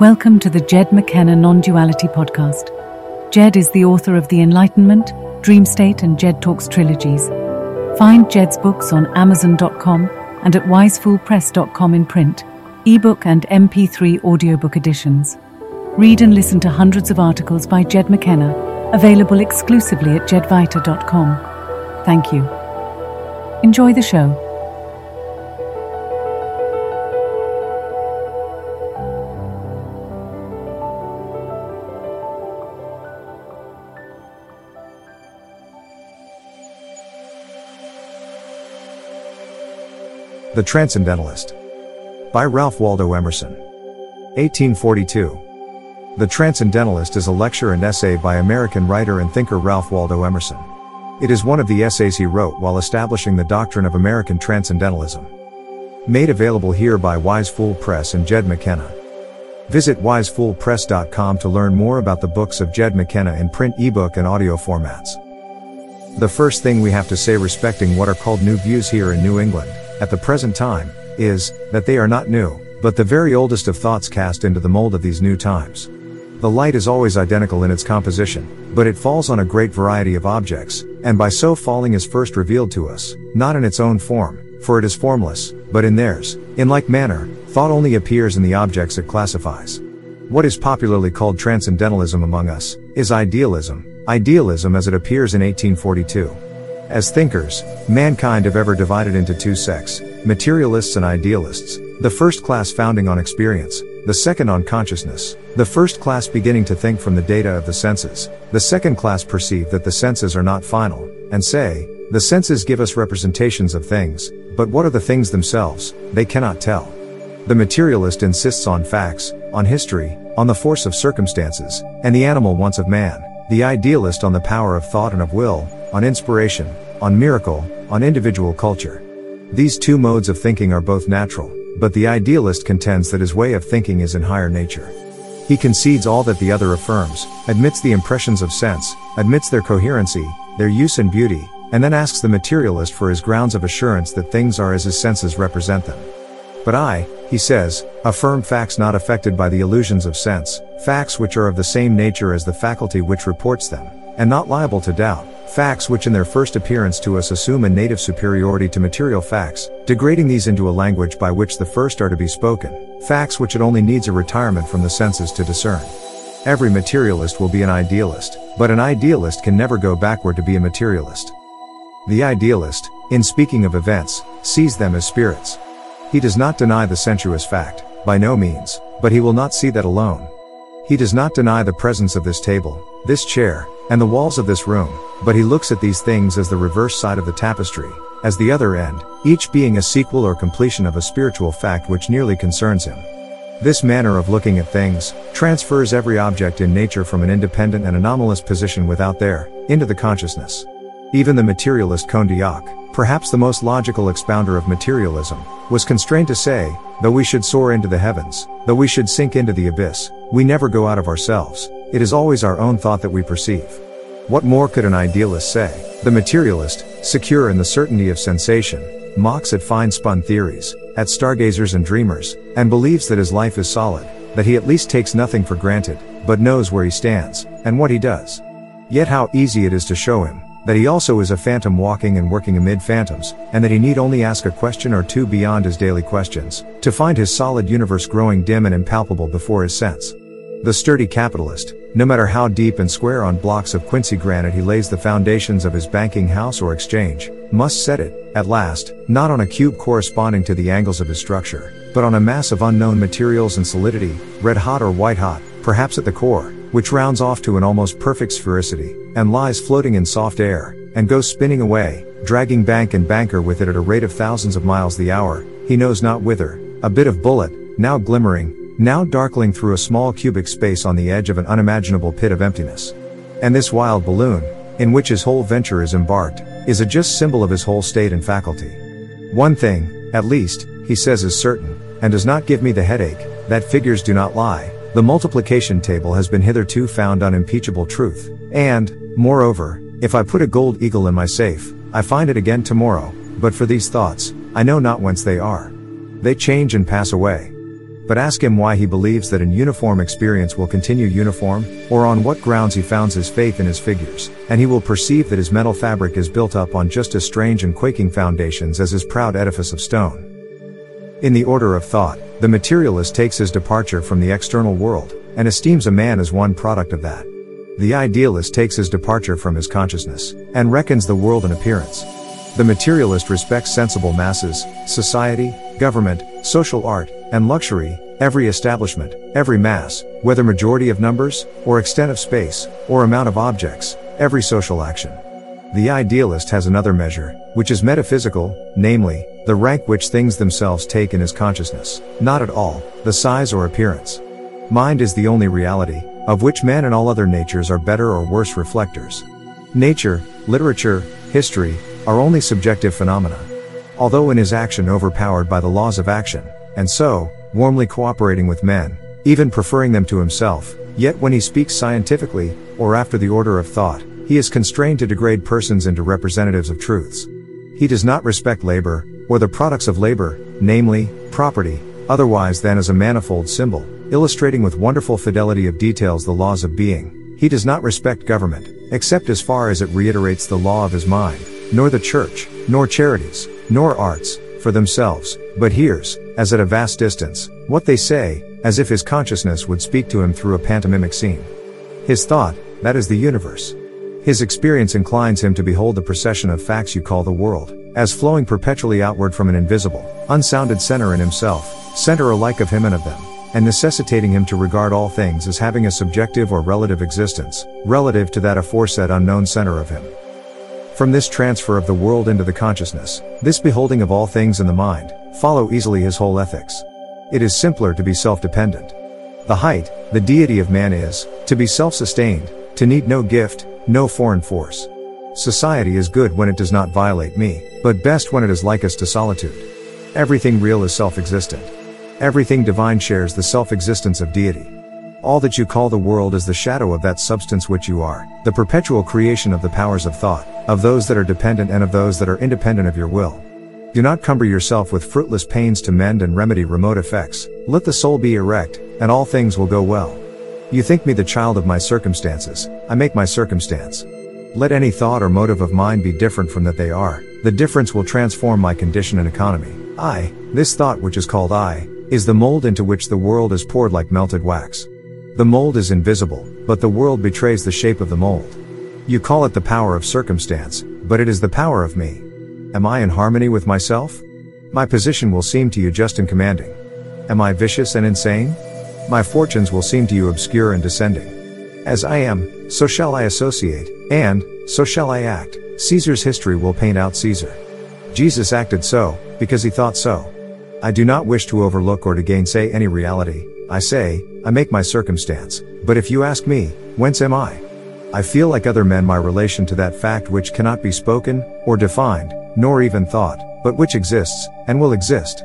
Welcome to the Jed McKenna Non Duality Podcast. Jed is the author of The Enlightenment, Dream State, and Jed Talks trilogies. Find Jed's books on Amazon.com and at wisefoolpress.com in print, ebook, and MP3 audiobook editions. Read and listen to hundreds of articles by Jed McKenna, available exclusively at jedvita.com. Thank you. Enjoy the show. The Transcendentalist. By Ralph Waldo Emerson. 1842. The Transcendentalist is a lecture and essay by American writer and thinker Ralph Waldo Emerson. It is one of the essays he wrote while establishing the doctrine of American Transcendentalism. Made available here by Wise Fool Press and Jed McKenna. Visit wisefoolpress.com to learn more about the books of Jed McKenna in print ebook and audio formats. The first thing we have to say respecting what are called new views here in New England at the present time, is, that they are not new, but the very oldest of thoughts cast into the mold of these new times. The light is always identical in its composition, but it falls on a great variety of objects, and by so falling is first revealed to us, not in its own form, for it is formless, but in theirs. In like manner, thought only appears in the objects it classifies. What is popularly called transcendentalism among us, is idealism, idealism as it appears in 1842. As thinkers, mankind have ever divided into two sects, materialists and idealists, the first class founding on experience, the second on consciousness, the first class beginning to think from the data of the senses, the second class perceive that the senses are not final, and say, the senses give us representations of things, but what are the things themselves, they cannot tell. The materialist insists on facts, on history, on the force of circumstances, and the animal wants of man, the idealist on the power of thought and of will, on inspiration, on miracle, on individual culture. These two modes of thinking are both natural, but the idealist contends that his way of thinking is in higher nature. He concedes all that the other affirms, admits the impressions of sense, admits their coherency, their use and beauty, and then asks the materialist for his grounds of assurance that things are as his senses represent them. But I, he says, affirm facts not affected by the illusions of sense, facts which are of the same nature as the faculty which reports them, and not liable to doubt. Facts which in their first appearance to us assume a native superiority to material facts, degrading these into a language by which the first are to be spoken, facts which it only needs a retirement from the senses to discern. Every materialist will be an idealist, but an idealist can never go backward to be a materialist. The idealist, in speaking of events, sees them as spirits. He does not deny the sensuous fact, by no means, but he will not see that alone. He does not deny the presence of this table, this chair, and the walls of this room, but he looks at these things as the reverse side of the tapestry, as the other end, each being a sequel or completion of a spiritual fact which nearly concerns him. This manner of looking at things transfers every object in nature from an independent and anomalous position without there, into the consciousness. Even the materialist Condillac, perhaps the most logical expounder of materialism, was constrained to say, though we should soar into the heavens, though we should sink into the abyss, we never go out of ourselves, it is always our own thought that we perceive. What more could an idealist say? The materialist, secure in the certainty of sensation, mocks at fine spun theories, at stargazers and dreamers, and believes that his life is solid, that he at least takes nothing for granted, but knows where he stands, and what he does. Yet how easy it is to show him, that he also is a phantom walking and working amid phantoms, and that he need only ask a question or two beyond his daily questions, to find his solid universe growing dim and impalpable before his sense. The sturdy capitalist, no matter how deep and square on blocks of Quincy granite he lays the foundations of his banking house or exchange, must set it, at last, not on a cube corresponding to the angles of his structure, but on a mass of unknown materials and solidity, red hot or white hot, perhaps at the core, which rounds off to an almost perfect sphericity, and lies floating in soft air, and goes spinning away, dragging bank and banker with it at a rate of thousands of miles the hour, he knows not whither, a bit of bullet, now glimmering, now darkling through a small cubic space on the edge of an unimaginable pit of emptiness. And this wild balloon, in which his whole venture is embarked, is a just symbol of his whole state and faculty. One thing, at least, he says is certain, and does not give me the headache, that figures do not lie, the multiplication table has been hitherto found unimpeachable truth, and, moreover, if I put a gold eagle in my safe, I find it again tomorrow, but for these thoughts, I know not whence they are. They change and pass away. but ask him why he believes that an uniform experience will continue uniform, or on what grounds he founds his faith in his figures, and he will perceive that his mental fabric is built up on just as strange and quaking foundations as his proud edifice of stone. In the order of thought, the materialist takes his departure from the external world, and esteems a man as one product of that. The idealist takes his departure from his consciousness, and reckons the world an appearance. The materialist respects sensible masses, society, government, social art, and luxury, every establishment, every mass, whether majority of numbers, or extent of space, or amount of objects, every social action. The idealist has another measure, which is metaphysical, namely, the rank which things themselves take in his consciousness, not at all, the size or appearance. Mind is the only reality, of which man and all other natures are better or worse reflectors. Nature, literature, history, are only subjective phenomena. Although in his action overpowered by the laws of action, and so, warmly cooperating with men, even preferring them to himself, yet when he speaks scientifically, or after the order of thought, he is constrained to degrade persons into representatives of truths. He does not respect labor, or the products of labor, namely, property, otherwise than as a manifold symbol, illustrating with wonderful fidelity of details the laws of being. He does not respect government, except as far as it reiterates the law of his mind, nor the church, nor charities, nor arts, for themselves, but hears, as at a vast distance, what they say, as if his consciousness would speak to him through a pantomimic scene. His thought, that is the universe. His experience inclines him to behold the procession of facts you call the world, as flowing perpetually outward from an invisible, unsounded center in himself, center alike of him and of them, and necessitating him to regard all things as having a subjective or relative existence, relative to that aforesaid unknown center of him. From this transfer of the world into the consciousness, this beholding of all things in the mind, follow easily his whole ethics. It is simpler to be self-dependent. The height, the deity of man is, to be self-sustained, to need no gift, no foreign force. Society is good when it does not violate me, but best when it is like us to solitude. Everything real is self-existent. Everything divine shares the self-existence of deity. All that you call the world is the shadow of that substance which you are, the perpetual creation of the powers of thought, of those that are dependent and of those that are independent of your will. Do not cumber yourself with fruitless pains to mend and remedy remote effects, let the soul be erect, and all things will go well. You think me the child of my circumstances, I make my circumstance. Let any thought or motive of mine be different from that they are, the difference will transform my condition and economy. I, this thought which is called I, is the mold into which the world is poured like melted wax. The mold is invisible, but the world betrays the shape of the mold. You call it the power of circumstance, but it is the power of me. Am I in harmony with myself? My position will seem to you just and commanding. Am I vicious and insane? My fortunes will seem to you obscure and descending. As I am, so shall I associate, and, so shall I act. Caesar's history will paint out Caesar. Jesus acted so, because he thought so. I do not wish to overlook or to gainsay any reality, I say, I make my circumstance, but if you ask me, whence am I? I feel like other men my relation to that fact which cannot be spoken, or defined, nor even thought, but which exists, and will exist.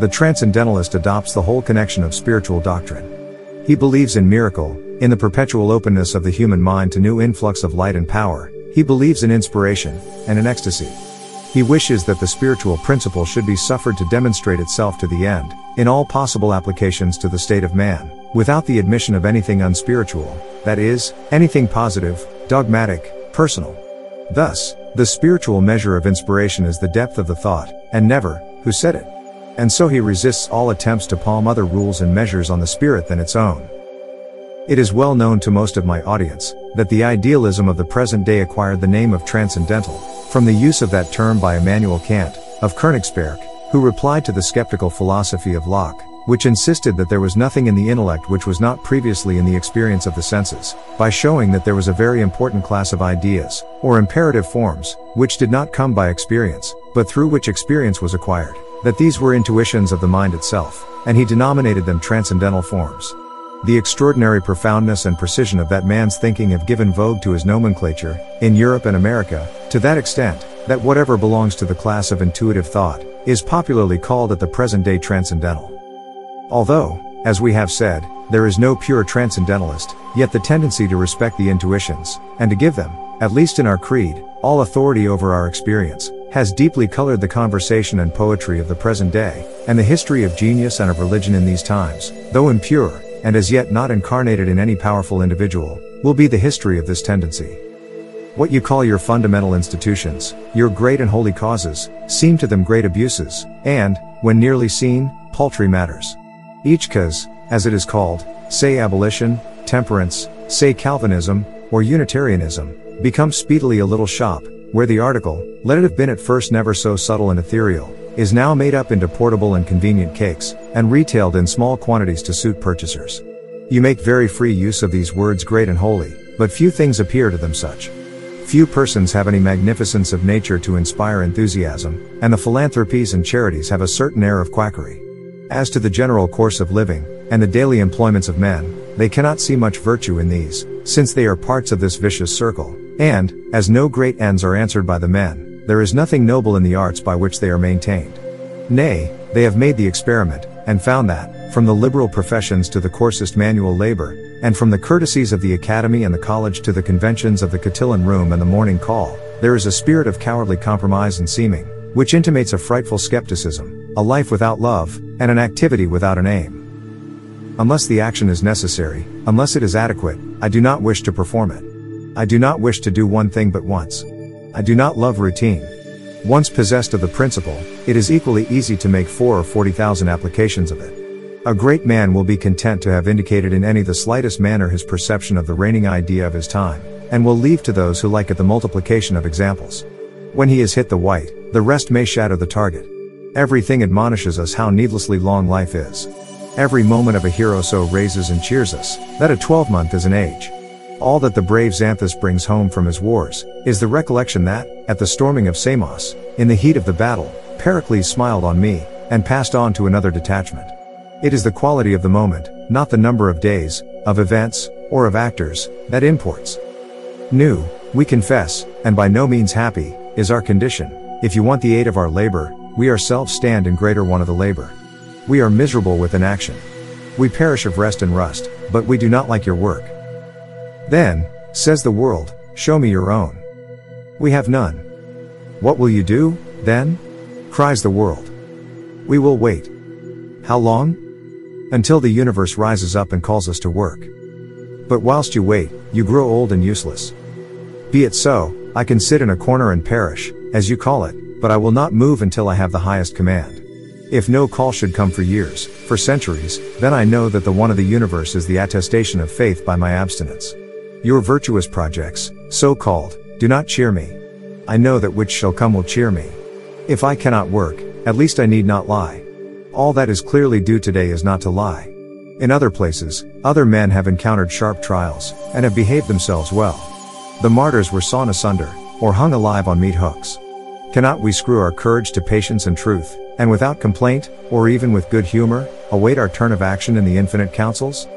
The transcendentalist adopts the whole connection of spiritual doctrine. He believes in miracle, in the perpetual openness of the human mind to new influx of light and power, he believes in inspiration, and in ecstasy. He wishes that the spiritual principle should be suffered to demonstrate itself to the end, in all possible applications to the state of man, without the admission of anything unspiritual, that is, anything positive, dogmatic, personal. Thus, the spiritual measure of inspiration is the depth of the thought, and never, who said it. And so he resists all attempts to palm other rules and measures on the spirit than its own. It is well known to most of my audience, that the idealism of the present day acquired the name of transcendental, from the use of that term by Immanuel Kant, of Königsberg, who replied to the skeptical philosophy of Locke, which insisted that there was nothing in the intellect which was not previously in the experience of the senses, by showing that there was a very important class of ideas, or imperative forms, which did not come by experience, but through which experience was acquired, that these were intuitions of the mind itself, and he denominated them transcendental forms. The extraordinary profoundness and precision of that man's thinking have given vogue to his nomenclature, in Europe and America, to that extent, that whatever belongs to the class of intuitive thought, is popularly called at the present day transcendental. Although, as we have said, there is no pure transcendentalist, yet the tendency to respect the intuitions, and to give them, at least in our creed, all authority over our experience, has deeply colored the conversation and poetry of the present day, and the history of genius and of religion in these times, though impure, and as yet not incarnated in any powerful individual, will be the history of this tendency. What you call your fundamental institutions, your great and holy causes, seem to them great abuses, and, when nearly seen, paltry matters. Each cause, as it is called, say abolition, temperance, say Calvinism, or Unitarianism, becomes speedily a little shop, where the article, let it have been at first never so subtle and ethereal, is now made up into portable and convenient cakes, and retailed in small quantities to suit purchasers. You make very free use of these words great and holy, but few things appear to them such. Few persons have any magnificence of nature to inspire enthusiasm, and the philanthropies and charities have a certain air of quackery. As to the general course of living, and the daily employments of men, they cannot see much virtue in these, since they are parts of this vicious circle, and, as no great ends are answered by the men, there is nothing noble in the arts by which they are maintained. Nay, they have made the experiment, and found that, from the liberal professions to the coarsest manual labor, and from the courtesies of the academy and the college to the conventions of the Cotillon room and the morning call, there is a spirit of cowardly compromise and seeming, which intimates a frightful skepticism, a life without love, and an activity without an aim. Unless the action is necessary, unless it is adequate, I do not wish to perform it. I do not wish to do one thing but once. I do not love routine. Once possessed of the principle, it is equally easy to make four or forty thousand applications of it. A great man will be content to have indicated in any the slightest manner his perception of the reigning idea of his time, and will leave to those who like it the multiplication of examples. When he has hit the white, the rest may shadow the target. Everything admonishes us how needlessly long life is. Every moment of a hero so raises and cheers us, that a twelvemonth is an age. All that the brave Xanthus brings home from his wars, is the recollection that, at the storming of Samos, in the heat of the battle, Pericles smiled on me, and passed on to another detachment. It is the quality of the moment, not the number of days, of events, or of actors, that imports. New, we confess, and by no means happy, is our condition. If you want the aid of our labor, we ourselves stand in greater want of the labor. We are miserable with inaction. We perish of rest and rust, but we do not like your work. Then, says the world, show me your own. We have none. What will you do, then? cries the world. We will wait. How long? Until the universe rises up and calls us to work. But whilst you wait, you grow old and useless. Be it so, I can sit in a corner and perish, as you call it, but I will not move until I have the highest command. If no call should come for years, for centuries, then I know that the one of the universe is the attestation of faith by my abstinence. Your virtuous projects, so called, do not cheer me. I know that which shall come will cheer me. If I cannot work, at least I need not lie. All that is clearly due today is not to lie. In other places, other men have encountered sharp trials, and have behaved themselves well. The martyrs were sawn asunder, or hung alive on meat hooks. Cannot we screw our courage to patience and truth, and without complaint, or even with good humor, await our turn of action in the infinite councils?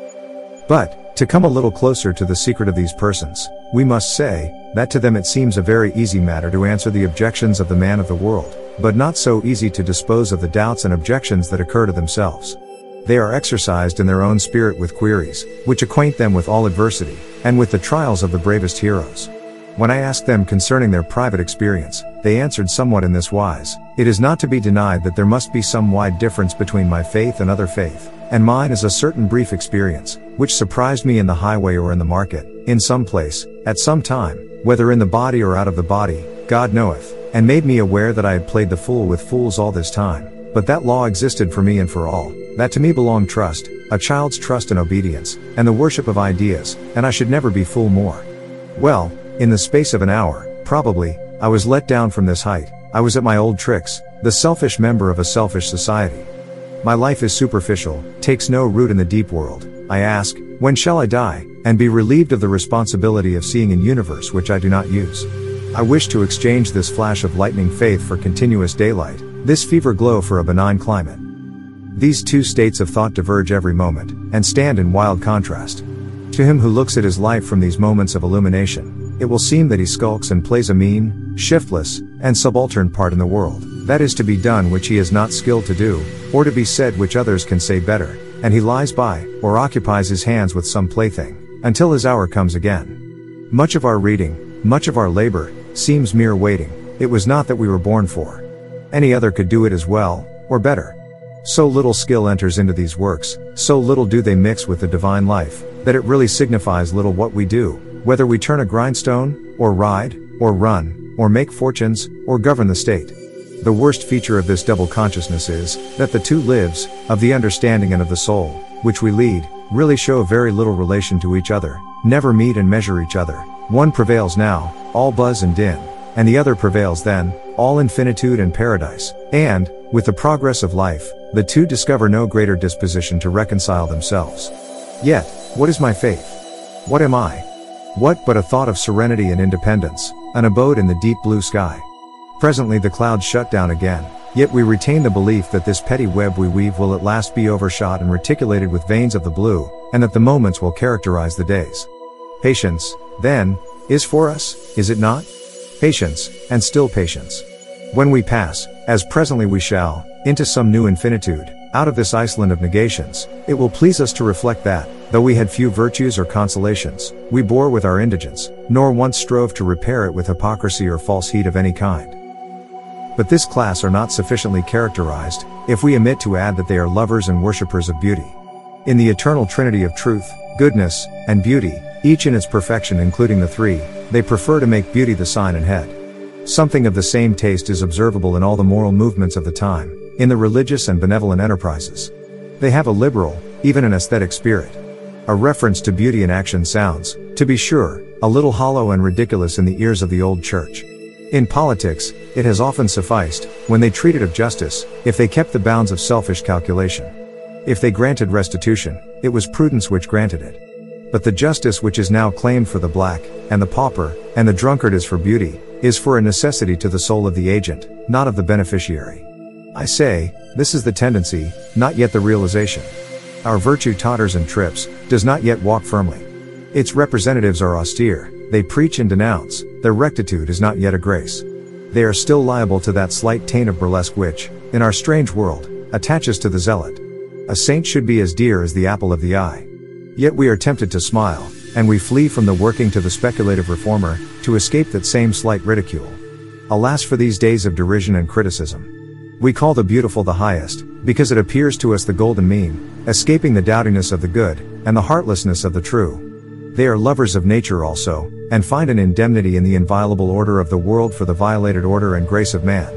But, to come a little closer to the secret of these persons, we must say, that to them it seems a very easy matter to answer the objections of the man of the world, but not so easy to dispose of the doubts and objections that occur to themselves. They are exercised in their own spirit with queries, which acquaint them with all adversity, and with the trials of the bravest heroes. When I asked them concerning their private experience, they answered somewhat in this wise, It is not to be denied that there must be some wide difference between my faith and other faith, and mine is a certain brief experience, which surprised me in the highway or in the market, in some place, at some time, whether in the body or out of the body, God knoweth and made me aware that I had played the fool with fools all this time. But that law existed for me and for all, that to me belonged trust, a child's trust and obedience, and the worship of ideas, and I should never be fool more. Well, in the space of an hour, probably, I was let down from this height, I was at my old tricks, the selfish member of a selfish society. My life is superficial, takes no root in the deep world. I ask, when shall I die, and be relieved of the responsibility of seeing an universe which I do not use? I wish to exchange this flash of lightning faith for continuous daylight, this fever glow for a benign climate. These two states of thought diverge every moment, and stand in wild contrast. To him who looks at his life from these moments of illumination, it will seem that he skulks and plays a mean, shiftless, and subaltern part in the world, that is to be done which he is not skilled to do, or to be said which others can say better, and he lies by, or occupies his hands with some plaything, until his hour comes again. Much of our reading, much of our labor, seems mere waiting, it was not that we were born for. Any other could do it as well, or better. So little skill enters into these works, so little do they mix with the divine life, that it really signifies little what we do, whether we turn a grindstone, or ride, or run, or make fortunes, or govern the state. The worst feature of this double consciousness is, that the two lives, of the understanding and of the soul, which we lead, really show very little relation to each other, never meet and measure each other. One prevails now, all buzz and din, and the other prevails then, all infinitude and paradise. And, with the progress of life, the two discover no greater disposition to reconcile themselves. Yet, what is my faith? What am I? What but a thought of serenity and independence, an abode in the deep blue sky? Presently the clouds shut down again, yet we retain the belief that this petty web we weave will at last be overshot and reticulated with veins of the blue, and that the moments will characterize the days. Patience, then, is for us, is it not? Patience, and still patience. When we pass, as presently we shall, into some new infinitude, out of this Iceland of negations, it will please us to reflect that, though we had few virtues or consolations, we bore with our indigence, nor once strove to repair it with hypocrisy or false heat of any kind. But this class are not sufficiently characterized, if we omit to add that they are lovers and worshippers of beauty. In the eternal trinity of truth, goodness, and beauty, each in its perfection including the three, they prefer to make beauty the sign and head. Something of the same taste is observable in all the moral movements of the time, in the religious and benevolent enterprises. They have a liberal, even an aesthetic spirit. A reference to beauty in action sounds, to be sure, a little hollow and ridiculous in the ears of the old church. In politics, it has often sufficed, when they treated of justice, if they kept the bounds of selfish calculation. If they granted restitution, it was prudence which granted it. But the justice which is now claimed for the black, and the pauper, and the drunkard is for beauty, is for a necessity to the soul of the agent, not of the beneficiary. I say, this is the tendency, not yet the realization. Our virtue totters and trips, does not yet walk firmly. Its representatives are austere, they preach and denounce, their rectitude is not yet a grace. They are still liable to that slight taint of burlesque which, in our strange world, attaches to the zealot. A saint should be as dear as the apple of the eye. Yet we are tempted to smile, and we flee from the working to the speculative reformer, to escape that same slight ridicule. Alas for these days of derision and criticism. We call the beautiful the highest, because it appears to us the golden mean, escaping the dowdiness of the good, and the heartlessness of the true. They are lovers of nature also, and find an indemnity in the inviolable order of the world for the violated order and grace of man.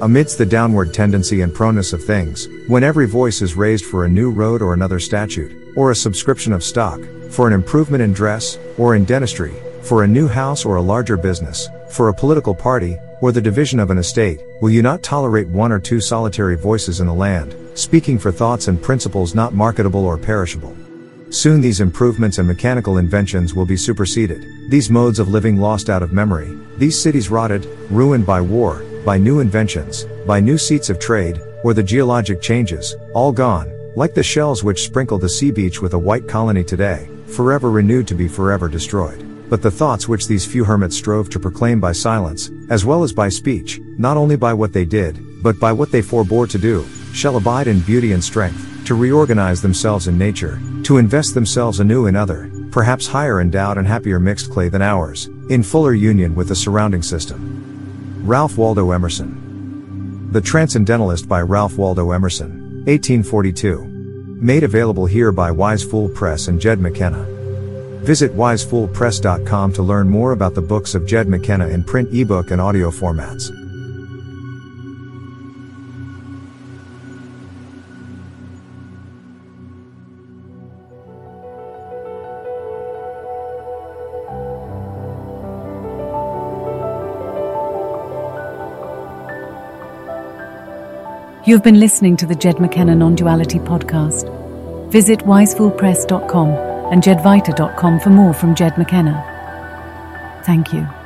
Amidst the downward tendency and proneness of things, when every voice is raised for a new road or another statute, or a subscription of stock, for an improvement in dress, or in dentistry, for a new house or a larger business, for a political party, or the division of an estate, will you not tolerate one or two solitary voices in the land, speaking for thoughts and principles not marketable or perishable? Soon these improvements and mechanical inventions will be superseded, these modes of living lost out of memory, these cities rotted, ruined by war, by new inventions, by new seats of trade, or the geologic changes, all gone, like the shells which sprinkle the sea beach with a white colony today, forever renewed to be forever destroyed. But the thoughts which these few hermits strove to proclaim by silence, as well as by speech, not only by what they did, but by what they forbore to do, shall abide in beauty and strength, to reorganize themselves in nature, to invest themselves anew in other, perhaps higher endowed and happier mixed clay than ours, in fuller union with the surrounding system. Ralph Waldo Emerson. The Transcendentalist by Ralph Waldo Emerson, 1842. Made available here by Wise Fool Press and Jed McKenna. Visit wisefoolpress.com to learn more about the books of Jed McKenna in print ebook and audio formats. You've been listening to the Jed McKenna Non Duality podcast. Visit wisefoolpress.com and jedvita.com for more from Jed McKenna. Thank you.